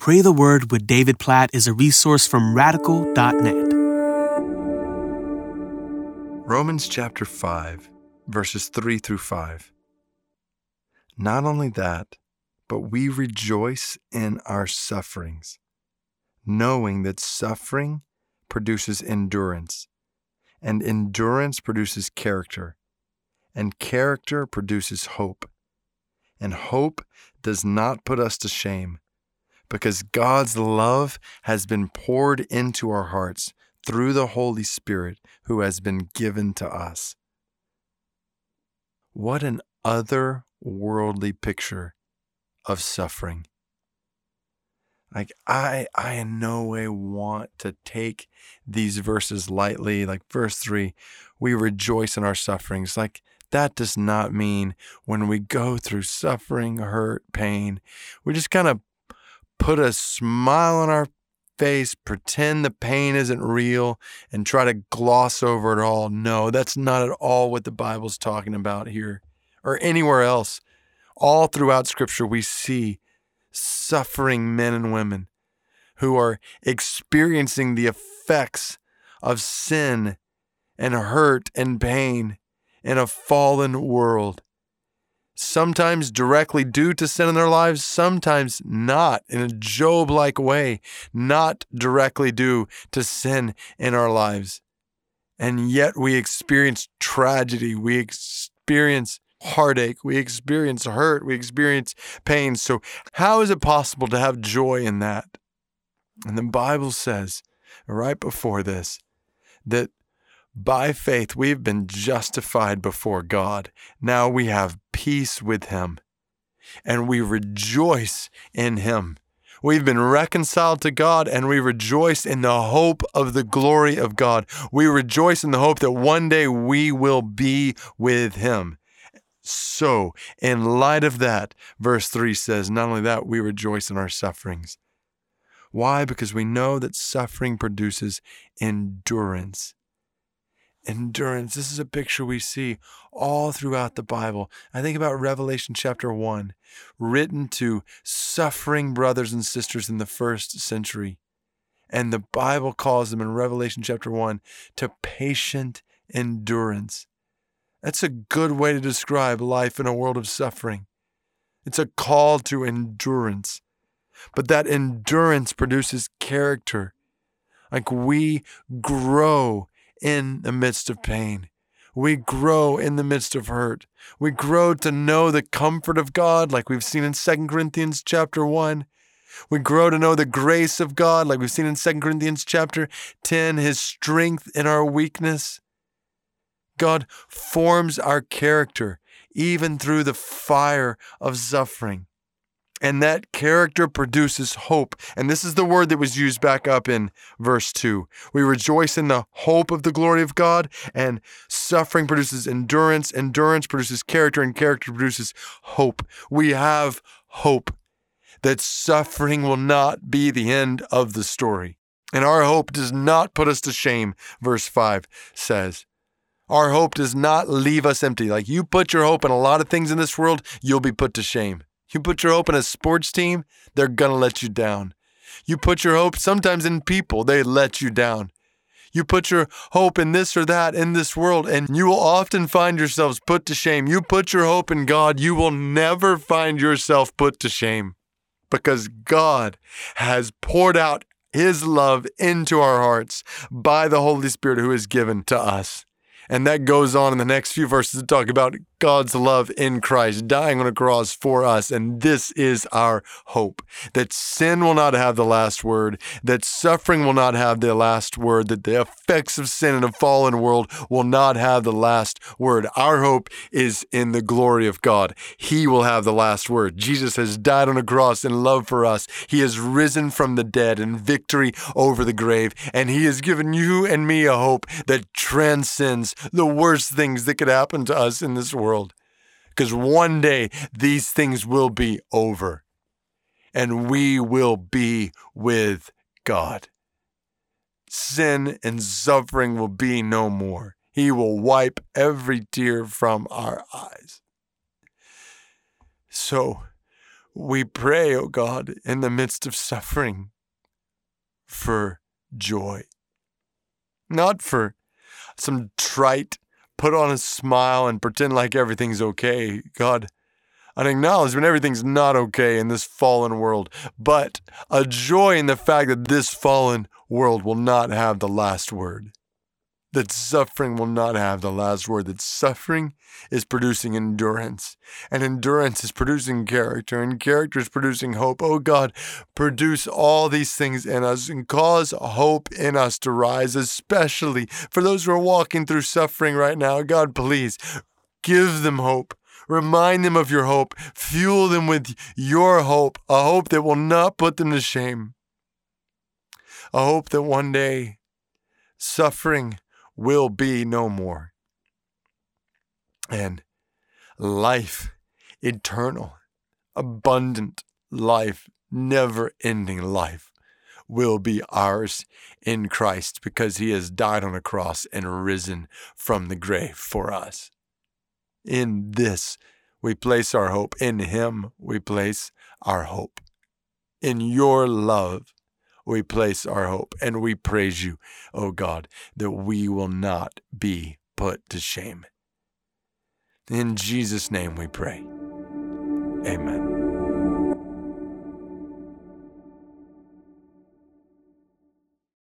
Pray the Word with David Platt is a resource from radical.net. Romans chapter 5, verses 3 through 5. Not only that, but we rejoice in our sufferings, knowing that suffering produces endurance, and endurance produces character, and character produces hope. And hope does not put us to shame, because God's love has been poured into our hearts through the Holy Spirit who has been given to us. What an otherworldly picture of suffering. Like I I in no way want to take these verses lightly. Like verse 3, we rejoice in our sufferings. Like that does not mean when we go through suffering, hurt, pain, we just kind of put a smile on our face, pretend the pain isn't real, and try to gloss over it all. No, that's not at all what the Bible's talking about here or anywhere else. All throughout Scripture, we see suffering men and women who are experiencing the effects of sin and hurt and pain in a fallen world sometimes directly due to sin in their lives, sometimes not in a Job like way, not directly due to sin in our lives. And yet we experience tragedy, we experience heartache, we experience hurt, we experience pain. So, how is it possible to have joy in that? And the Bible says right before this that by faith, we've been justified before God. Now we have peace with Him, and we rejoice in Him. We've been reconciled to God and we rejoice in the hope of the glory of God. We rejoice in the hope that one day we will be with Him. So, in light of that, verse 3 says, not only that, we rejoice in our sufferings. Why? Because we know that suffering produces endurance endurance. This is a picture we see all throughout the Bible. I think about Revelation chapter 1, written to suffering brothers and sisters in the first century. And the Bible calls them in Revelation chapter 1 to patient endurance. That's a good way to describe life in a world of suffering. It's a call to endurance. But that endurance produces character. Like we grow in the midst of pain. We grow in the midst of hurt. We grow to know the comfort of God, like we've seen in 2 Corinthians chapter 1. We grow to know the grace of God, like we've seen in 2 Corinthians chapter 10, his strength in our weakness. God forms our character even through the fire of suffering. And that character produces hope. And this is the word that was used back up in verse 2. We rejoice in the hope of the glory of God, and suffering produces endurance, endurance produces character, and character produces hope. We have hope that suffering will not be the end of the story. And our hope does not put us to shame, verse 5 says. Our hope does not leave us empty. Like you put your hope in a lot of things in this world, you'll be put to shame. You put your hope in a sports team, they're going to let you down. You put your hope sometimes in people, they let you down. You put your hope in this or that in this world, and you will often find yourselves put to shame. You put your hope in God, you will never find yourself put to shame because God has poured out His love into our hearts by the Holy Spirit who is given to us. And that goes on in the next few verses to talk about God's love in Christ, dying on a cross for us. And this is our hope that sin will not have the last word, that suffering will not have the last word, that the effects of sin in a fallen world will not have the last word. Our hope is in the glory of God. He will have the last word. Jesus has died on a cross in love for us. He has risen from the dead in victory over the grave. And He has given you and me a hope that transcends the worst things that could happen to us in this world. Because one day these things will be over and we will be with God. Sin and suffering will be no more. He will wipe every tear from our eyes. So we pray, O God, in the midst of suffering for joy, not for some trite put on a smile and pretend like everything's okay. God, an acknowledgement everything's not okay in this fallen world, but a joy in the fact that this fallen world will not have the last word that suffering will not have the last word, that suffering is producing endurance, and endurance is producing character, and character is producing hope. Oh God, produce all these things in us and cause hope in us to rise, especially for those who are walking through suffering right now. God, please give them hope. Remind them of your hope. Fuel them with your hope, a hope that will not put them to shame. A hope that one day suffering will be no more. And life, eternal, abundant life, never ending life, will be ours in Christ because he has died on a cross and risen from the grave for us. In this we place our hope. In him we place our hope. In your love we place our hope and we praise you, O God, that we will not be put to shame. In Jesus' name we pray. Amen.